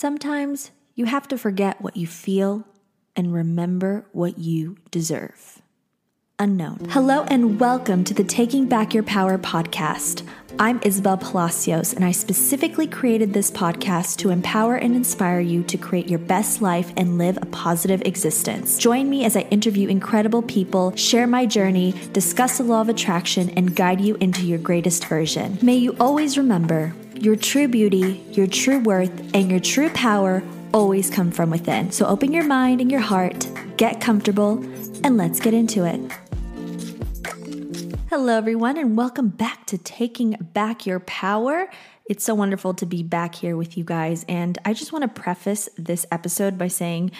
Sometimes you have to forget what you feel and remember what you deserve. Unknown. Hello and welcome to the Taking Back Your Power podcast. I'm Isabel Palacios, and I specifically created this podcast to empower and inspire you to create your best life and live a positive existence. Join me as I interview incredible people, share my journey, discuss the law of attraction, and guide you into your greatest version. May you always remember your true beauty, your true worth, and your true power always come from within. So open your mind and your heart, get comfortable, and let's get into it. Hello, everyone, and welcome back to Taking Back Your Power. It's so wonderful to be back here with you guys. And I just want to preface this episode by saying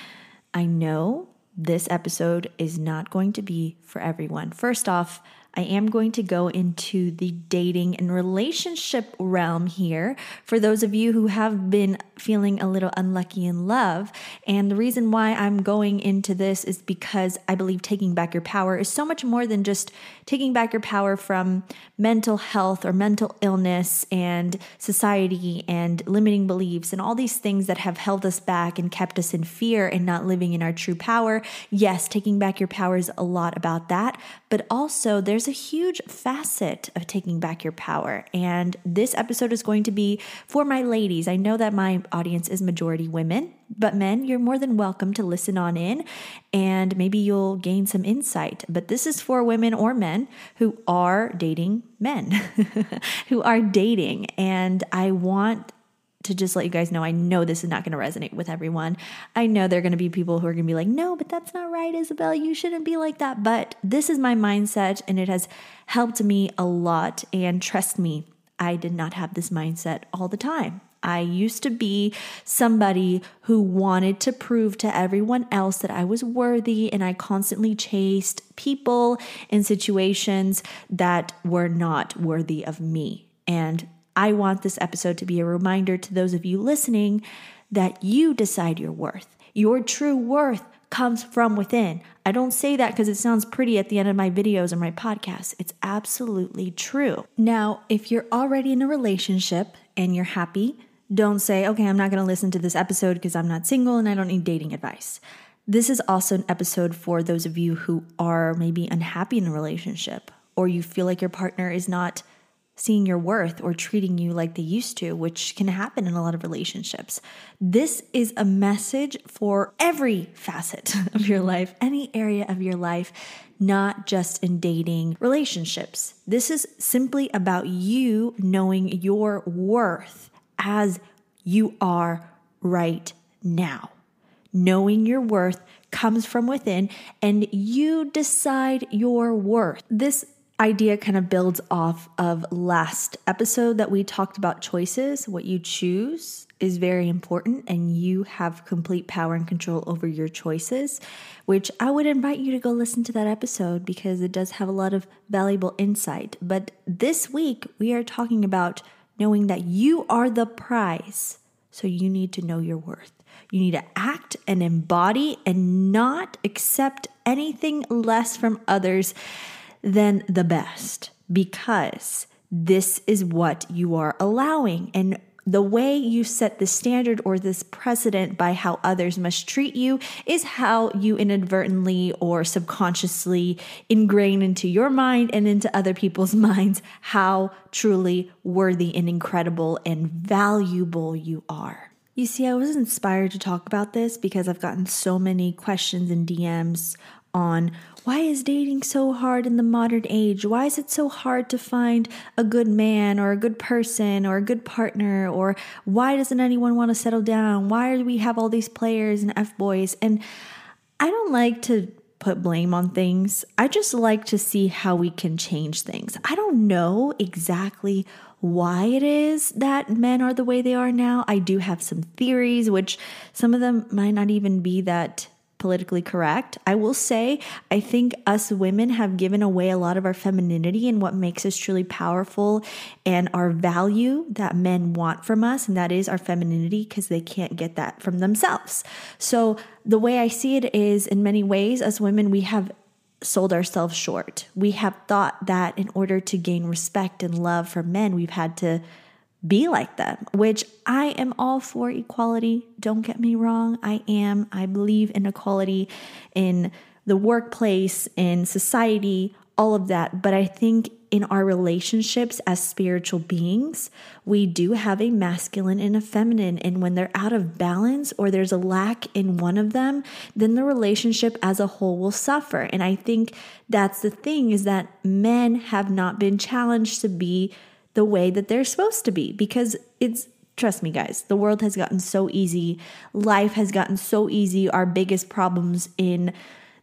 I know this episode is not going to be for everyone. First off, I am going to go into the dating and relationship realm here for those of you who have been feeling a little unlucky in love. And the reason why I'm going into this is because I believe taking back your power is so much more than just taking back your power from mental health or mental illness and society and limiting beliefs and all these things that have held us back and kept us in fear and not living in our true power. Yes, taking back your power is a lot about that, but also there's a huge facet of taking back your power. And this episode is going to be for my ladies. I know that my audience is majority women, but men, you're more than welcome to listen on in and maybe you'll gain some insight. But this is for women or men who are dating men, who are dating. And I want to just let you guys know, I know this is not going to resonate with everyone. I know there are going to be people who are going to be like, no, but that's not right, Isabel. You shouldn't be like that. But this is my mindset and it has helped me a lot. And trust me, I did not have this mindset all the time. I used to be somebody who wanted to prove to everyone else that I was worthy, and I constantly chased people in situations that were not worthy of me. And I want this episode to be a reminder to those of you listening that you decide your worth. Your true worth comes from within. I don't say that because it sounds pretty at the end of my videos and my podcasts. It's absolutely true. Now, if you're already in a relationship and you're happy, don't say, okay, I'm not going to listen to this episode because I'm not single and I don't need dating advice. This is also an episode for those of you who are maybe unhappy in a relationship or you feel like your partner is not seeing your worth or treating you like they used to, which can happen in a lot of relationships. This is a message for every facet of your life, any area of your life, not just in dating relationships. This is simply about you knowing your worth as you are right now. Knowing your worth comes from within and you decide your worth. This idea kind of builds off of last episode that we talked about choices. What you choose is very important, and you have complete power and control over your choices, which I would invite you to go listen to that episode because it does have a lot of valuable insight. But this week, we are talking about knowing that you are the prize. So you need to know your worth. You need to act and embody and not accept anything less from others than the best because this is what you are allowing. And the way you set the standard or this precedent by how others must treat you is how you inadvertently or subconsciously ingrain into your mind and into other people's minds how truly worthy and incredible and valuable you are. You see, I was inspired to talk about this because I've gotten so many questions and DMs on why is dating so hard in the modern age? Why is it so hard to find a good man or a good person or a good partner? Or why doesn't anyone want to settle down? Why do we have all these players and F boys? And I don't like to put blame on things. I just like to see how we can change things. I don't know exactly why it is that men are the way they are now. I do have some theories, which some of them might not even be that politically correct. I will say, I think us women have given away a lot of our femininity and what makes us truly powerful and our value that men want from us, and that is our femininity because they can't get that from themselves. So, the way I see it is in many ways, as women, we have sold ourselves short. We have thought that in order to gain respect and love from men, we've had to be like them, which I am all for equality. Don't get me wrong. I am. I believe in equality in the workplace, in society, all of that. But I think in our relationships as spiritual beings, we do have a masculine and a feminine. And when they're out of balance or there's a lack in one of them, then the relationship as a whole will suffer. And I think that's the thing is that men have not been challenged to be the way that they're supposed to be. Because it's trust me guys the world has gotten so easy. Life has gotten so easy. Our biggest problems in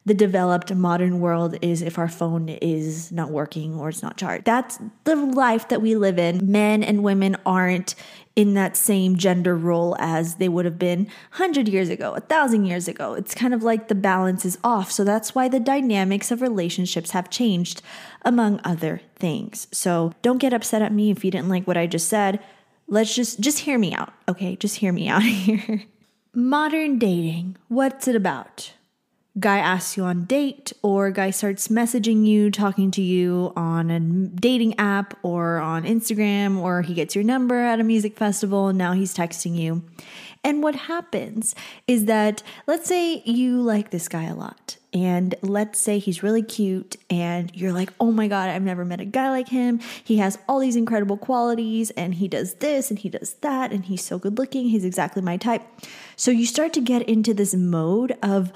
the developed modern world is if our phone is not working or it's not charged. That's the life that we live in. Men and women aren't in that same gender role as they would have been 100 years ago, 1,000 years ago. It's kind of like the balance is off. So that's why the dynamics of relationships have changed, among other things. So don't get upset at me if you didn't like what I just said. Let's just just hear me out, okay? Just hear me out here. Modern dating, what's it about? Guy asks you on date or guy starts messaging you talking to you on a dating app or on instagram or he gets your number at a music festival and now he's texting you. And what happens is that let's say you like this guy a lot and let's say he's really cute and you're like oh my god i've never met a guy like him. He has all these incredible qualities and he does this and he does that and he's so good looking he's exactly my type. So you start to get into this mode of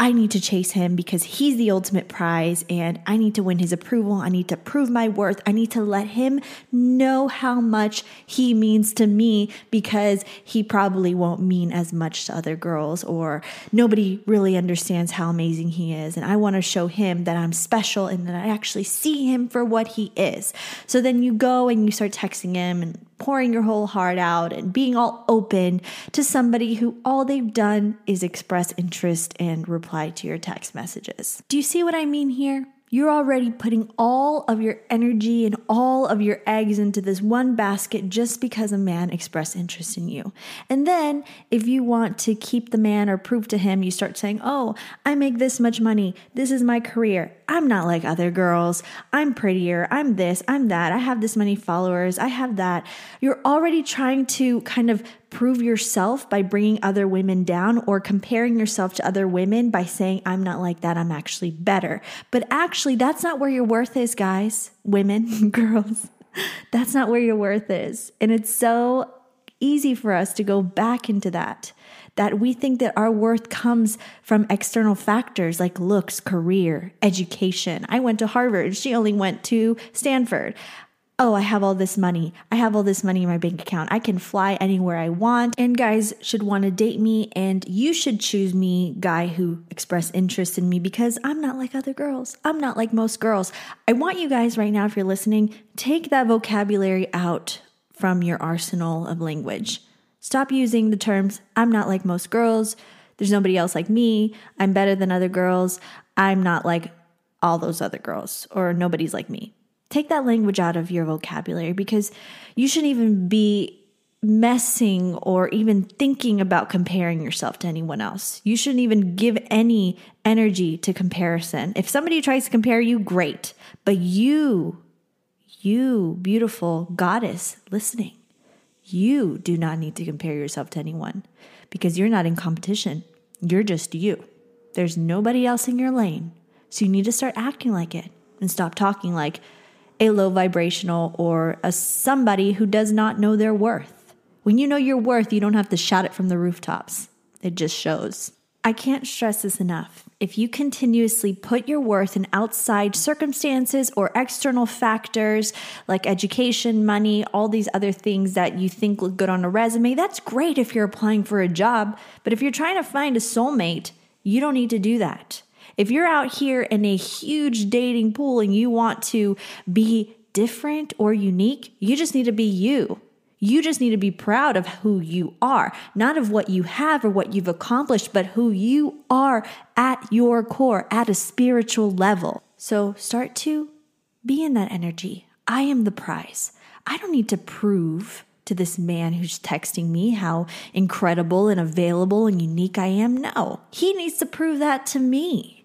I need to chase him because he's the ultimate prize and I need to win his approval. I need to prove my worth. I need to let him know how much he means to me because he probably won't mean as much to other girls or nobody really understands how amazing he is. And I want to show him that I'm special and that I actually see him for what he is. So then you go and you start texting him and pouring your whole heart out and being all open to somebody who all they've done is express interest and reply to your text messages. Do you see what I mean here? You're already putting all of your energy and all of your eggs into this one basket just because a man expressed interest in you. And then, if you want to keep the man or prove to him, you start saying, Oh, I make this much money. This is my career. I'm not like other girls. I'm prettier. I'm this. I'm that. I have this many followers. I have that. You're already trying to kind of prove yourself by bringing other women down or comparing yourself to other women by saying, I'm not like that. I'm actually better. But actually, that's not where your worth is, guys, women, girls. That's not where your worth is. And it's so easy for us to go back into that that we think that our worth comes from external factors like looks, career, education. I went to Harvard, she only went to Stanford. Oh, I have all this money. I have all this money in my bank account. I can fly anywhere I want. And guys should want to date me. And you should choose me, guy who express interest in me, because I'm not like other girls. I'm not like most girls. I want you guys right now, if you're listening, take that vocabulary out from your arsenal of language. Stop using the terms, I'm not like most girls. There's nobody else like me. I'm better than other girls. I'm not like all those other girls, or nobody's like me. Take that language out of your vocabulary because you shouldn't even be messing or even thinking about comparing yourself to anyone else. You shouldn't even give any energy to comparison. If somebody tries to compare you, great. But you, you, beautiful goddess listening, you do not need to compare yourself to anyone because you're not in competition. You're just you. There's nobody else in your lane. So you need to start acting like it and stop talking like a low vibrational or a somebody who does not know their worth. When you know your worth, you don't have to shout it from the rooftops. It just shows. I can't stress this enough. If you continuously put your worth in outside circumstances or external factors like education, money, all these other things that you think look good on a resume, that's great if you're applying for a job. But if you're trying to find a soulmate, you don't need to do that. If you're out here in a huge dating pool and you want to be different or unique, you just need to be you. You just need to be proud of who you are, not of what you have or what you've accomplished, but who you are at your core, at a spiritual level. So start to be in that energy. I am the prize. I don't need to prove to this man who's texting me how incredible and available and unique I am. No, he needs to prove that to me.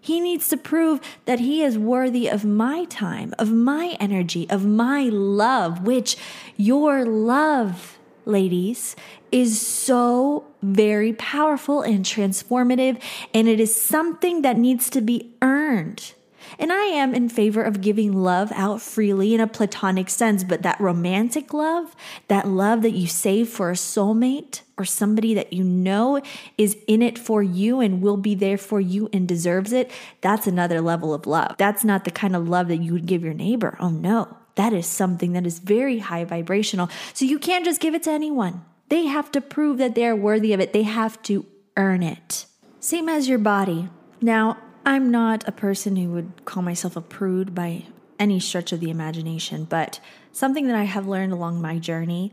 He needs to prove that he is worthy of my time, of my energy, of my love, which your love, ladies, is so very powerful and transformative. And it is something that needs to be earned. And I am in favor of giving love out freely in a platonic sense, but that romantic love, that love that you save for a soulmate or somebody that you know is in it for you and will be there for you and deserves it, that's another level of love. That's not the kind of love that you would give your neighbor. Oh no. That is something that is very high vibrational. So you can't just give it to anyone. They have to prove that they're worthy of it. They have to earn it. Same as your body. Now, I'm not a person who would call myself a prude by any stretch of the imagination, but something that I have learned along my journey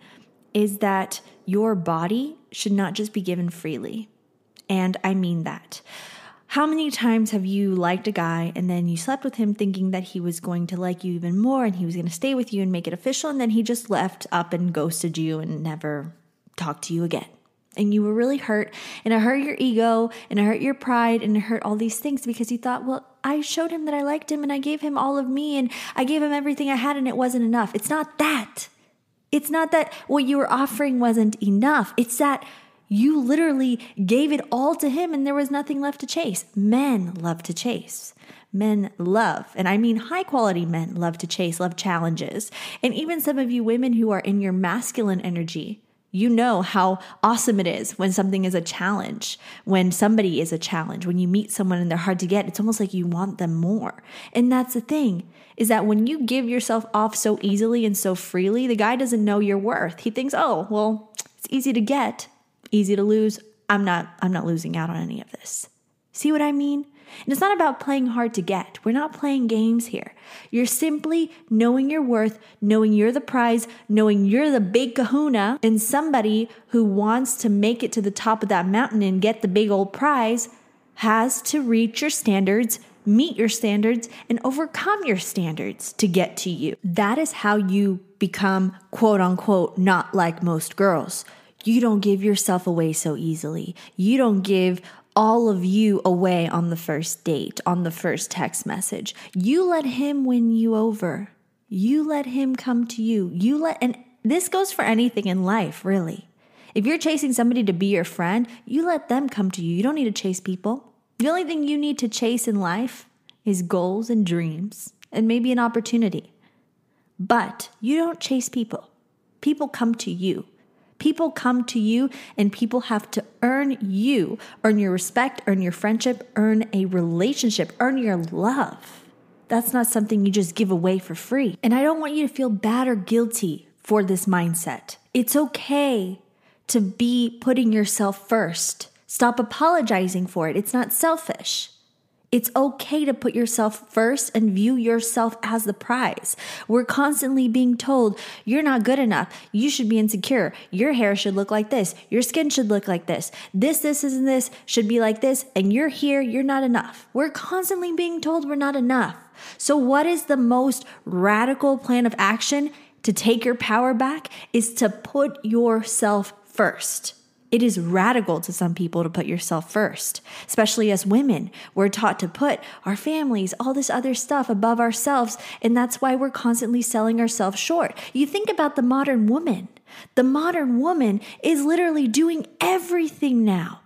is that your body should not just be given freely. And I mean that. How many times have you liked a guy and then you slept with him thinking that he was going to like you even more and he was going to stay with you and make it official, and then he just left up and ghosted you and never talked to you again? And you were really hurt and it hurt your ego and it hurt your pride and it hurt all these things because you thought well i showed him that i liked him and i gave him all of me and i gave him everything i had and it wasn't enough. It's not that. It's not that what you were offering wasn't enough. It's that you literally gave it all to him and there was nothing left to chase. Men love to chase. Men love, and I mean high quality men love to chase, love challenges. And even some of you women who are in your masculine energy, you know how awesome it is when something is a challenge, when somebody is a challenge, when you meet someone and they're hard to get, it's almost like you want them more. And that's the thing is that when you give yourself off so easily and so freely, the guy doesn't know your worth. He thinks, "Oh, well, it's easy to get, easy to lose. I'm not I'm not losing out on any of this." See what I mean? And it's not about playing hard to get. We're not playing games here. You're simply knowing your worth, knowing you're the prize, knowing you're the big kahuna, and somebody who wants to make it to the top of that mountain and get the big old prize has to reach your standards, meet your standards, and overcome your standards to get to you. That is how you become quote unquote not like most girls. You don't give yourself away so easily. You don't give all of you away on the first date, on the first text message. You let him win you over. You let him come to you. You let, and this goes for anything in life, really. If you're chasing somebody to be your friend, you let them come to you. You don't need to chase people. The only thing you need to chase in life is goals and dreams and maybe an opportunity. But you don't chase people, people come to you. People come to you and people have to earn you, earn your respect, earn your friendship, earn a relationship, earn your love. That's not something you just give away for free. And I don't want you to feel bad or guilty for this mindset. It's okay to be putting yourself first. Stop apologizing for it. It's not selfish. It's okay to put yourself first and view yourself as the prize. We're constantly being told, you're not good enough. You should be insecure. Your hair should look like this. Your skin should look like this. This, this, and this should be like this. And you're here. You're not enough. We're constantly being told we're not enough. So, what is the most radical plan of action to take your power back? Is to put yourself first. It is radical to some people to put yourself first, especially as women. We're taught to put our families, all this other stuff above ourselves, and that's why we're constantly selling ourselves short. You think about the modern woman. The modern woman is literally doing everything now.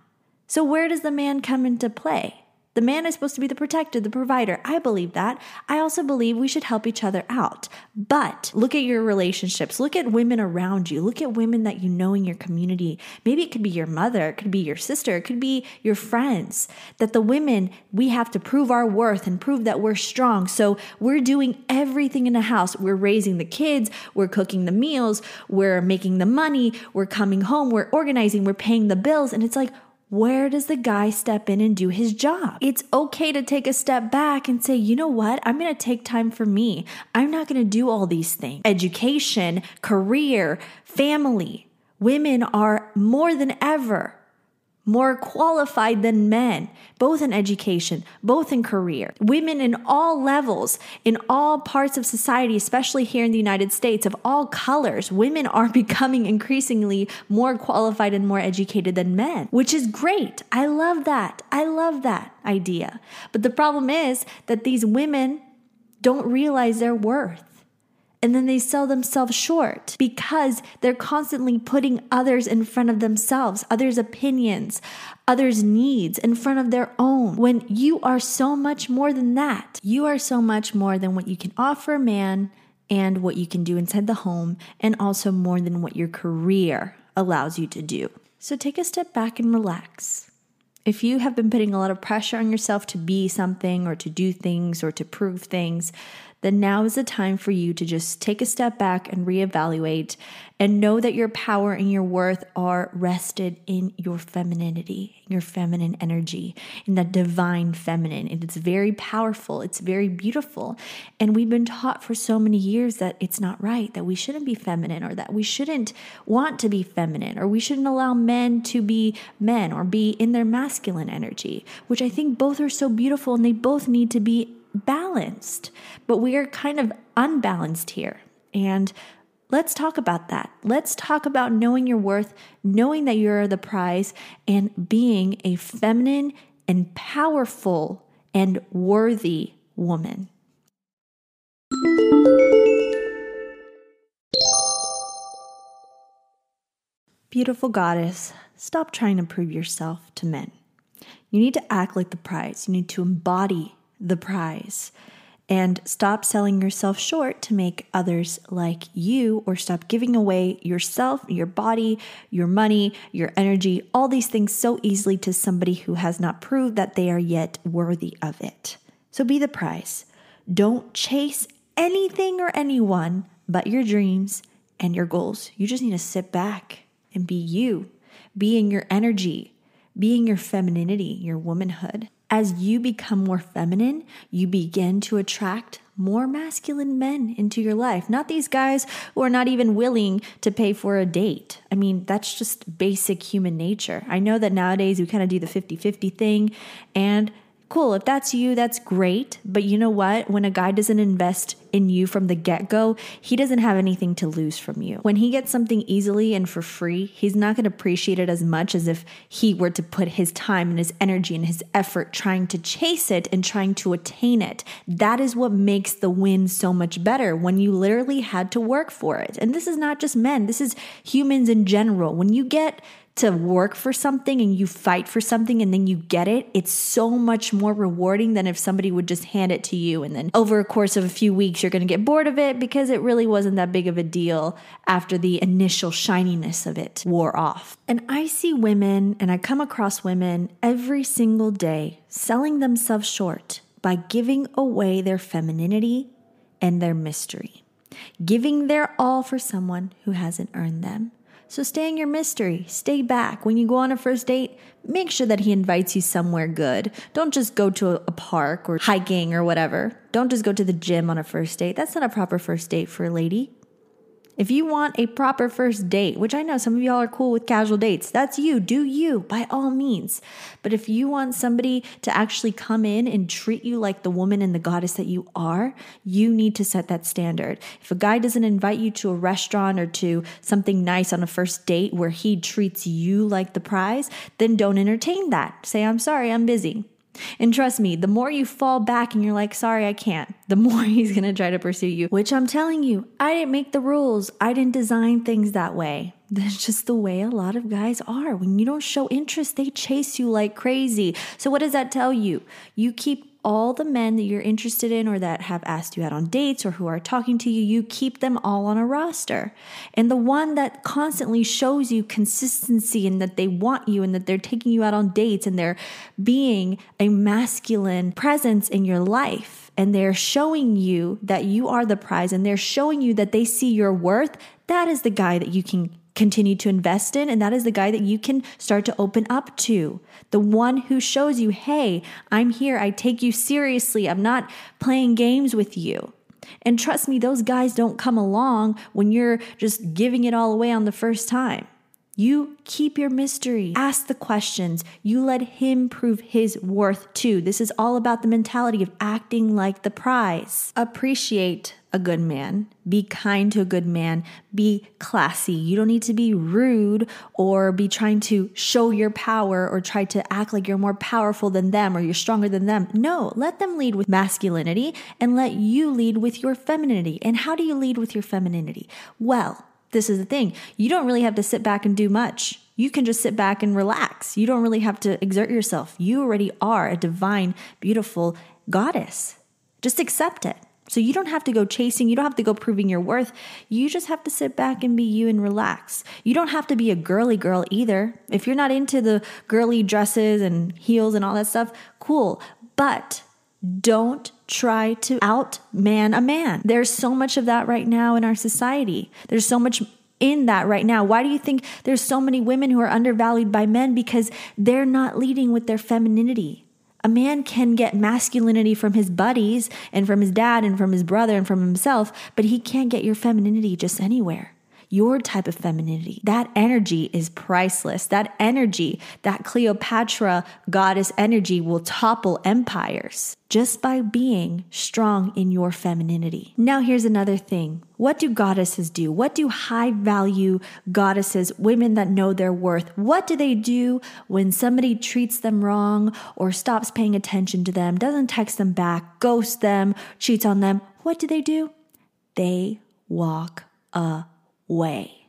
So, where does the man come into play? The man is supposed to be the protector, the provider. I believe that. I also believe we should help each other out. But look at your relationships. Look at women around you. Look at women that you know in your community. Maybe it could be your mother, it could be your sister, it could be your friends. That the women, we have to prove our worth and prove that we're strong. So we're doing everything in the house. We're raising the kids, we're cooking the meals, we're making the money, we're coming home, we're organizing, we're paying the bills. And it's like, where does the guy step in and do his job? It's okay to take a step back and say, you know what? I'm going to take time for me. I'm not going to do all these things. Education, career, family. Women are more than ever, more qualified than men, both in education, both in career. Women in all levels, in all parts of society, especially here in the United States, of all colors, women are becoming increasingly more qualified and more educated than men, which is great. I love that. I love that idea. But the problem is that these women don't realize their worth and then they sell themselves short because they're constantly putting others in front of themselves, others' opinions, others' needs in front of their own. When you are so much more than that, you are so much more than what you can offer a man and what you can do inside the home, and also more than what your career allows you to do. So take a step back and relax. If you have been putting a lot of pressure on yourself to be something or to do things or to prove things, then now is the time for you to just take a step back and reevaluate and know that your power and your worth are rested in your femininity, your feminine energy, in that divine feminine. And it's very powerful, it's very beautiful. And we've been taught for so many years that it's not right, that we shouldn't be feminine, or that we shouldn't want to be feminine, or we shouldn't allow men to be men or be in their masculine energy, which I think both are so beautiful and they both need to be balanced, but we are kind of unbalanced here. And let's talk about that. Let's talk about knowing your worth, knowing that you're the prize, and being a feminine and powerful and worthy woman. Beautiful goddess, stop trying to prove yourself to men. You need to act like the prize. You need to embody the prize. And stop selling yourself short to make others like you, or stop giving away yourself, your body, your money, your energy, all these things so easily to somebody who has not proved that they are yet worthy of it. So be the prize. Don't chase anything or anyone but your dreams and your goals. You just need to sit back and be you, being your energy, being your femininity, your womanhood. As you become more feminine, you begin to attract more masculine men into your life. Not these guys who are not even willing to pay for a date. I mean, that's just basic human nature. I know that nowadays we kind of do the 50 50 thing, and cool. If that's you, that's great. But you know what? When a guy doesn't invest in you from the get go, he doesn't have anything to lose from you. When he gets something easily and for free, he's not going to appreciate it as much as if he were to put his time and his energy and his effort trying to chase it and trying to attain it. That is what makes the win so much better when you literally had to work for it. And this is not just men, this is humans in general. When you get to work for something and you fight for something and then you get it, it's so much more rewarding than if somebody would just hand it to you and then over a course of a few weeks you're going to get bored of it because it really wasn't that big of a deal after the initial shininess of it wore off. And I see women and I come across women every single day selling themselves short by giving away their femininity and their mystery, giving their all for someone who hasn't earned them. So stay in your mystery. Stay back. When you go on a first date, make sure that he invites you somewhere good. Don't just go to a park or hiking or whatever. Don't just go to the gym on a first date. That's not a proper first date for a lady. If you want a proper first date, which I know some of y'all are cool with casual dates, that's you. Do you by all means. But if you want somebody to actually come in and treat you like the woman and the goddess that you are, you need to set that standard. If a guy doesn't invite you to a restaurant or to something nice on a first date where he treats you like the prize, then don't entertain that. Say, I'm sorry, I'm busy. And trust me, the more you fall back and you're like, sorry, I can't, the more he's gonna try to pursue you. Which I'm telling you, I didn't make the rules. I didn't design things that way. That's just the way a lot of guys are. When you don't show interest, they chase you like crazy. So, what does that tell you? You keep all the men that you're interested in or that have asked you out on dates or who are talking to you, you keep them all on a roster. And the one that constantly shows you consistency and that they want you and that they're taking you out on dates and they're being a masculine presence in your life and they're showing you that you are the prize and they're showing you that they see your worth, that is the guy that you can continue to invest in. And that is the guy that you can start to open up to. The one who shows you, hey, I'm here. I take you seriously. I'm not playing games with you. And trust me, those guys don't come along when you're just giving it all away on the first time. You keep your mystery. Ask the questions. You let him prove his worth too. This is all about the mentality of acting like the prize. Appreciate a good man. Be kind to a good man. Be classy. You don't need to be rude or be trying to show your power or try to act like you're more powerful than them or you're stronger than them. No, let them lead with masculinity and let you lead with your femininity. And how do you lead with your femininity? Well, this is the thing. You don't really have to sit back and do much. You can just sit back and relax. You don't really have to exert yourself. You already are a divine, beautiful goddess. Just accept it. So you don't have to go chasing, you don't have to go proving your worth. You just have to sit back and be you and relax. You don't have to be a girly girl either. If you're not into the girly dresses and heels and all that stuff, cool. But don't try to outman a man. There's so much of that right now in our society. There's so much in that right now. Why do you think there's so many women who are undervalued by men? Because they're not leading with their femininity. A man can get masculinity from his buddies and from his dad and from his brother and from himself, but he can't get your femininity just anywhere your type of femininity. That energy is priceless. That energy, that Cleopatra goddess energy will topple empires just by being strong in your femininity. Now, here's another thing. What do goddesses do? What do high value goddesses, women that know their worth, what do they do when somebody treats them wrong or stops paying attention to them, doesn't text them back, ghosts them, cheats on them? What do they do? They walk away way.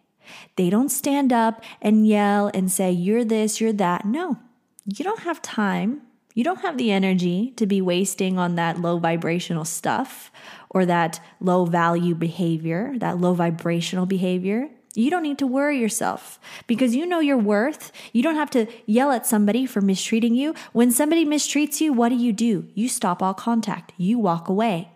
They don't stand up and yell and say, You're this, you're that. No, you don't have time. You don't have the energy to be wasting on that low vibrational stuff or that low value behavior, that low vibrational behavior. You don't need to worry yourself because you know your worth. You don't have to yell at somebody for mistreating you. When somebody mistreats you, what do you do? You stop all contact. You walk away.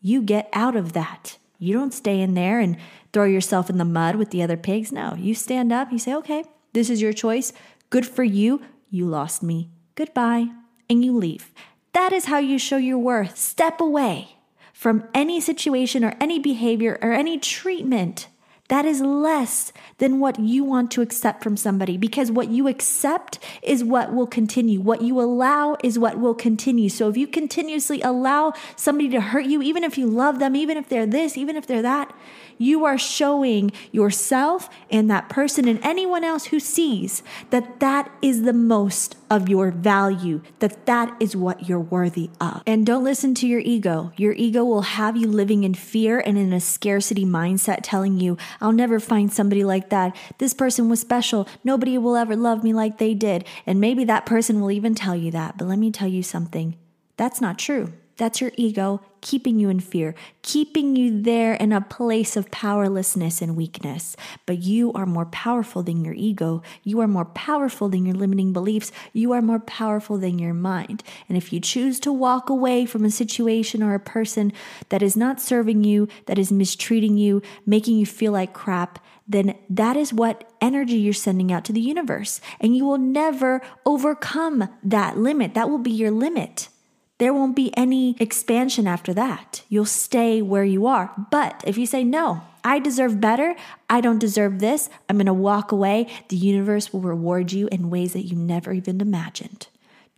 You get out of that. You don't stay in there and throw yourself in the mud with the other pigs. No, you stand up, you say, okay, this is your choice. Good for you. You lost me. Goodbye. And you leave. That is how you show your worth. Step away from any situation or any behavior or any treatment that is less than what you want to accept from somebody because what you accept is what will continue. What you allow is what will continue. So if you continuously allow somebody to hurt you, even if you love them, even if they're this, even if they're that, you are showing yourself and that person and anyone else who sees that that is the most of your value, that that is what you're worthy of. And don't listen to your ego. Your ego will have you living in fear and in a scarcity mindset telling you, I'll never find somebody like that. This person was special. Nobody will ever love me like they did. And maybe that person will even tell you that. But let me tell you something. That's not true. That's your ego keeping you in fear, keeping you there in a place of powerlessness and weakness. But you are more powerful than your ego. You are more powerful than your limiting beliefs. You are more powerful than your mind. And if you choose to walk away from a situation or a person that is not serving you, that is mistreating you, making you feel like crap, then that is what energy you're sending out to the universe. And you will never overcome that limit. That will be your limit. There won't be any expansion after that. You'll stay where you are. But if you say, no, I deserve better, I don't deserve this, I'm to walk away, the universe will reward you in ways that you never even imagined.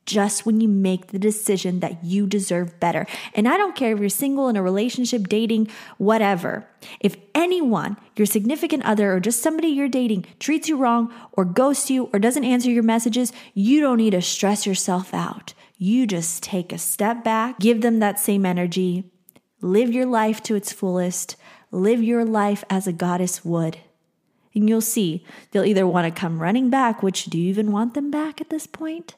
Just when you make the decision that you deserve better. And I don't care if you're single, in a relationship, dating, whatever. If anyone, your significant other, or just somebody you're dating treats you wrong, or ghosts you, or doesn't answer your messages, you don't need to stress yourself out. You just take a step back, give them that same energy, live your life to its fullest, live your life as a goddess would. And you'll see they'll either want to come running back, which do you even want them back at this point?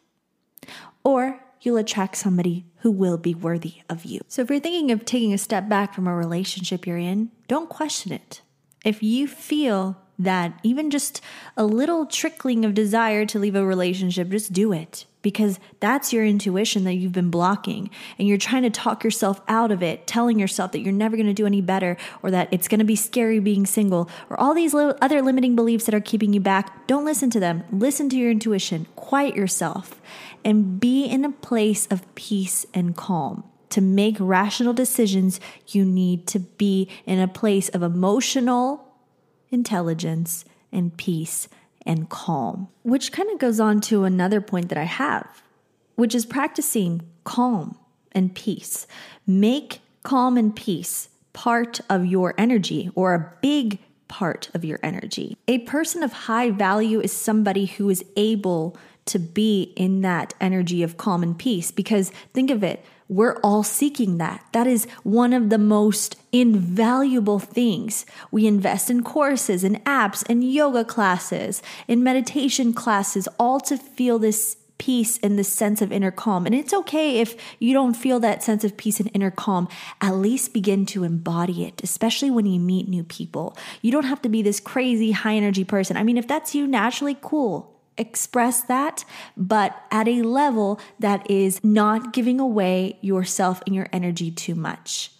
Or you'll attract somebody who will be worthy of you. So if you're thinking of taking a step back from a relationship you're in, don't question it. If you feel that even just a little trickling of desire to leave a relationship, just do it because that's your intuition that you've been blocking and you're trying to talk yourself out of it, telling yourself that you're never going to do any better or that it's going to be scary being single or all these other limiting beliefs that are keeping you back. Don't listen to them. Listen to your intuition, quiet yourself, and be in a place of peace and calm. To make rational decisions, you need to be in a place of emotional intelligence and peace and calm. Which kind of goes on to another point that I have, which is practicing calm and peace. Make calm and peace part of your energy or a big part of your energy. A person of high value is somebody who is able to be in that energy of calm and peace because think of it we're all seeking that. That is one of the most invaluable things. We invest in courses and apps and yoga classes, in meditation classes, all to feel this peace and this sense of inner calm. And it's okay if you don't feel that sense of peace and inner calm. At least begin to embody it, especially when you meet new people. You don't have to be this crazy high energy person. I mean, if that's you naturally, cool express that, but at a level that is not giving away yourself and your energy too much.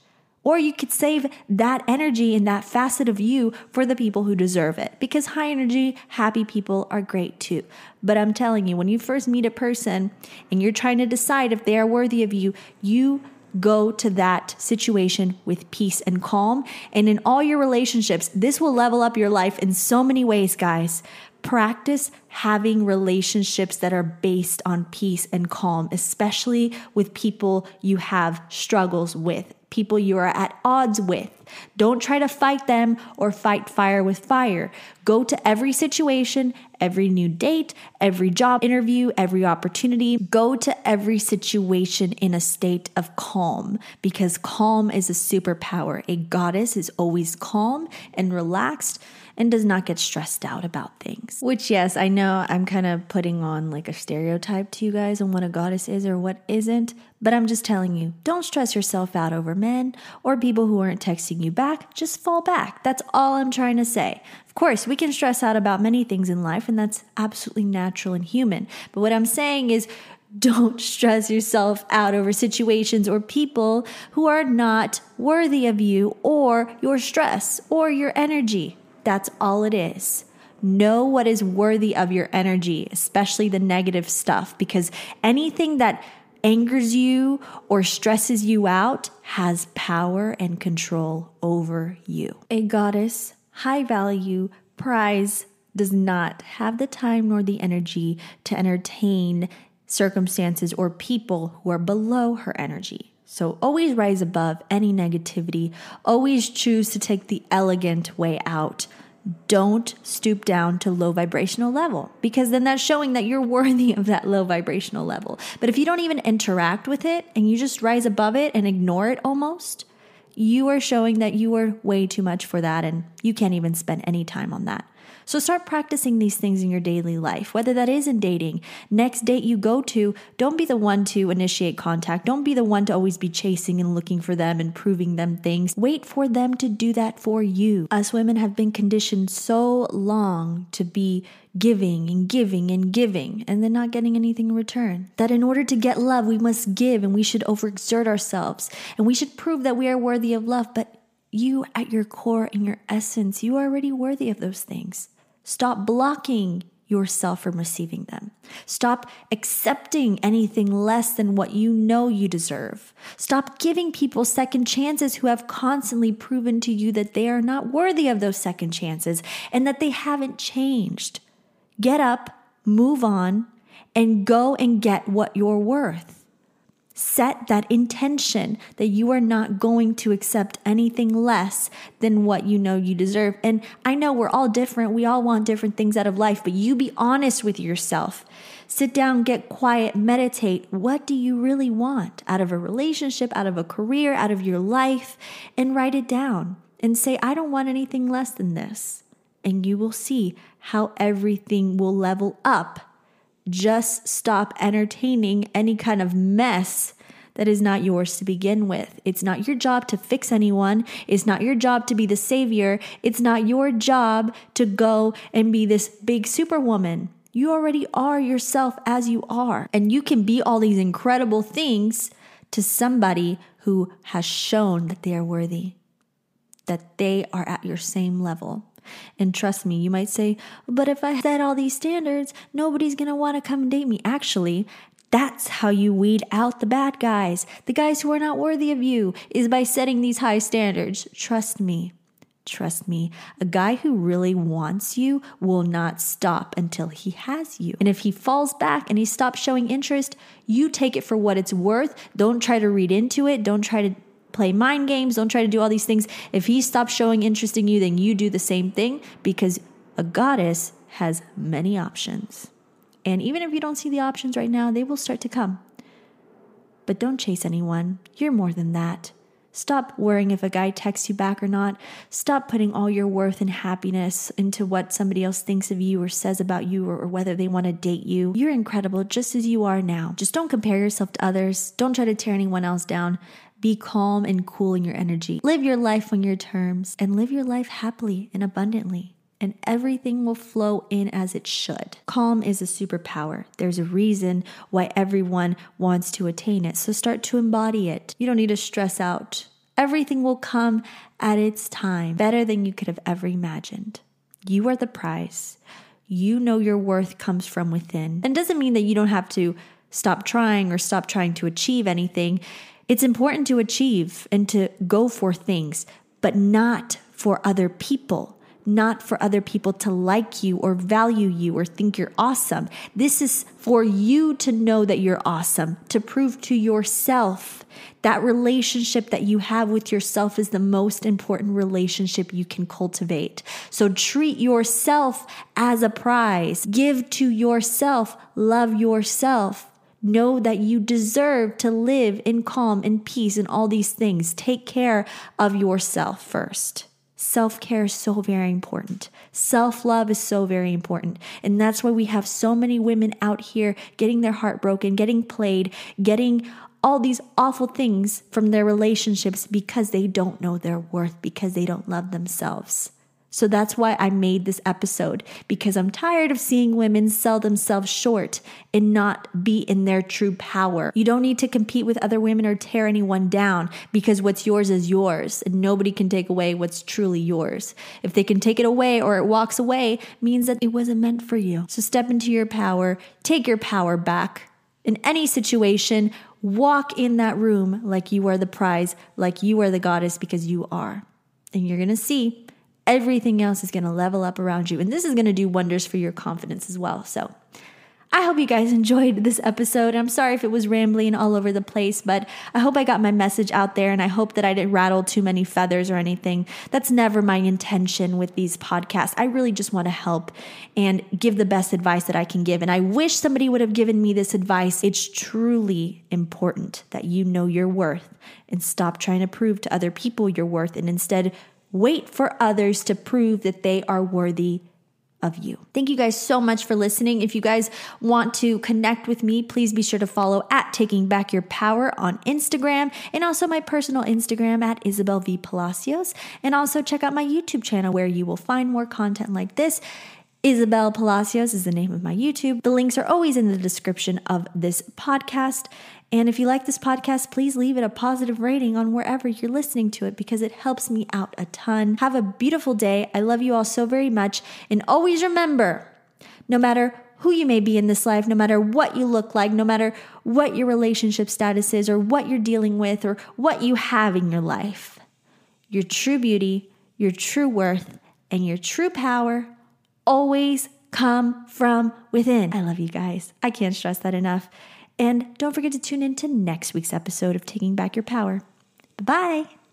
Or you could save that energy and that facet of you for the people who deserve it because high energy, happy people are great too. But I'm telling you, when you first meet a person and you're trying to decide if they are worthy of you, you go to that situation with peace and calm. And in all your relationships, this will level up your life in so many ways, guys. Practice having relationships that are based on peace and calm, especially with people you have struggles with, people you are at odds with. Don't try to fight them or fight fire with fire. Go to every situation, every new date, every job interview, every opportunity. Go to every situation in a state of calm because calm is a superpower. A goddess is always calm and relaxed and does not get stressed out about things. Which, yes, I know I'm kind of putting on like a stereotype to you guys on what a goddess is or what isn't, but I'm just telling you don't stress yourself out over men or people who aren't texting you back. Just fall back. That's all I'm trying to say. Of course, we can stress out about many things in life, and that's absolutely natural and human. But what I'm saying is, don't stress yourself out over situations or people who are not worthy of you or your stress or your energy. That's all it is. Know what is worthy of your energy, especially the negative stuff, because anything that angers you or stresses you out has power and control over you. A goddess, high value, prize does not have the time nor the energy to entertain circumstances or people who are below her energy. So always rise above any negativity. Always choose to take the elegant way out. Don't stoop down to low vibrational level because then that's showing that you're worthy of that low vibrational level. But if you don't even interact with it and you just rise above it and ignore it almost, you are showing that you are way too much for that and you can't even spend any time on that. So start practicing these things in your daily life, whether that is in dating. Next date you go to, don't be the one to initiate contact. Don't be the one to always be chasing and looking for them and proving them things. Wait for them to do that for you. Us women have been conditioned so long to be giving and giving and giving and then not getting anything in return. That in order to get love, we must give and we should overexert ourselves and we should prove that we are worthy of love. But you, at your core, in your essence, you are already worthy of those things. Stop blocking yourself from receiving them. Stop accepting anything less than what you know you deserve. Stop giving people second chances who have constantly proven to you that they are not worthy of those second chances and that they haven't changed. Get up, move on, and go and get what you're worth. Set that intention that you are not going to accept anything less than what you know you deserve. And I know we're all different. We all want different things out of life, but you be honest with yourself. Sit down, get quiet, meditate. What do you really want out of a relationship, out of a career, out of your life? And write it down and say, I don't want anything less than this. And you will see how everything will level up just stop entertaining any kind of mess that is not yours to begin with. It's not your job to fix anyone. It's not your job to be the savior. It's not your job to go and be this big superwoman. You already are yourself as you are. And you can be all these incredible things to somebody who has shown that they are worthy, that they are at your same level. And trust me, you might say, but if I set all these standards, nobody's gonna wanna come and date me. Actually, that's how you weed out the bad guys. The guys who are not worthy of you is by setting these high standards. Trust me. Trust me, a guy who really wants you will not stop until he has you. And if he falls back and he stops showing interest, you take it for what it's worth. Don't try to read into it. Don't try to play mind games. Don't try to do all these things. If he stops showing interest in you, then you do the same thing because a goddess has many options. And even if you don't see the options right now, they will start to come. But don't chase anyone. You're more than that. Stop worrying if a guy texts you back or not. Stop putting all your worth and happiness into what somebody else thinks of you or says about you or, or, whether they want to date you. You're incredible just as you are now. Just don't compare yourself to others. Don't try to tear anyone else down. Be calm and cool in your energy. Live your life on your terms and live your life happily and abundantly and everything will flow in as it should. Calm is a superpower. There's a reason why everyone wants to attain it. So start to embody it. You don't need to stress out. Everything will come at its time, better than you could have ever imagined. You are the prize. You know your worth comes from within. And doesn't mean that you don't have to stop trying or stop trying to achieve anything. It's important to achieve and to go for things, but not for other people not for other people to like you or value you or think you're awesome. This is for you to know that you're awesome, to prove to yourself that relationship that you have with yourself is the most important relationship you can cultivate. So treat yourself as a prize. Give to yourself, love yourself. Know that you deserve to live in calm and peace and all these things. Take care of yourself first. Self care is so very important. Self love is so very important. And that's why we have so many women out here getting their heart broken, getting played, getting all these awful things from their relationships because they don't know their worth, because they don't love themselves. So that's why I made this episode because I'm tired of seeing women sell themselves short and not be in their true power. You don't need to compete with other women or tear anyone down because what's yours is yours and nobody can take away what's truly yours. If they can take it away or it walks away, means that it wasn't meant for you. So step into your power, take your power back. In any situation, walk in that room like you are the prize, like you are the goddess because you are. And you're going to see everything else is going to level up around you. And this is going to do wonders for your confidence as well. So, I hope you guys enjoyed this episode. I'm sorry if it was rambling all over the place, but I hope I got my message out there and I hope that I didn't rattle too many feathers or anything. That's never my intention with these podcasts. I really just want to help and give the best advice that I can give. And I wish somebody would have given me this advice. It's truly important that you know your worth and stop trying to prove to other people your worth and instead Wait for others to prove that they are worthy of you. Thank you guys so much for listening. If you guys want to connect with me, please be sure to follow at Taking Back Your Power on Instagram and also my personal Instagram at Isabel V. Palacios. And also check out my YouTube channel where you will find more content like this. Isabel Palacios is the name of my YouTube. The links are always in the description of this podcast. And if you like this podcast, please leave it a positive rating on wherever you're listening to it because it helps me out a ton. Have a beautiful day. I love you all so very much. And always remember no matter who you may be in this life, no matter what you look like, no matter what your relationship status is, or what you're dealing with, or what you have in your life, your true beauty, your true worth, and your true power always come from within. I love you guys. I can't stress that enough. And don't forget to tune in to next week's episode of Taking Back Your Power. Bye bye.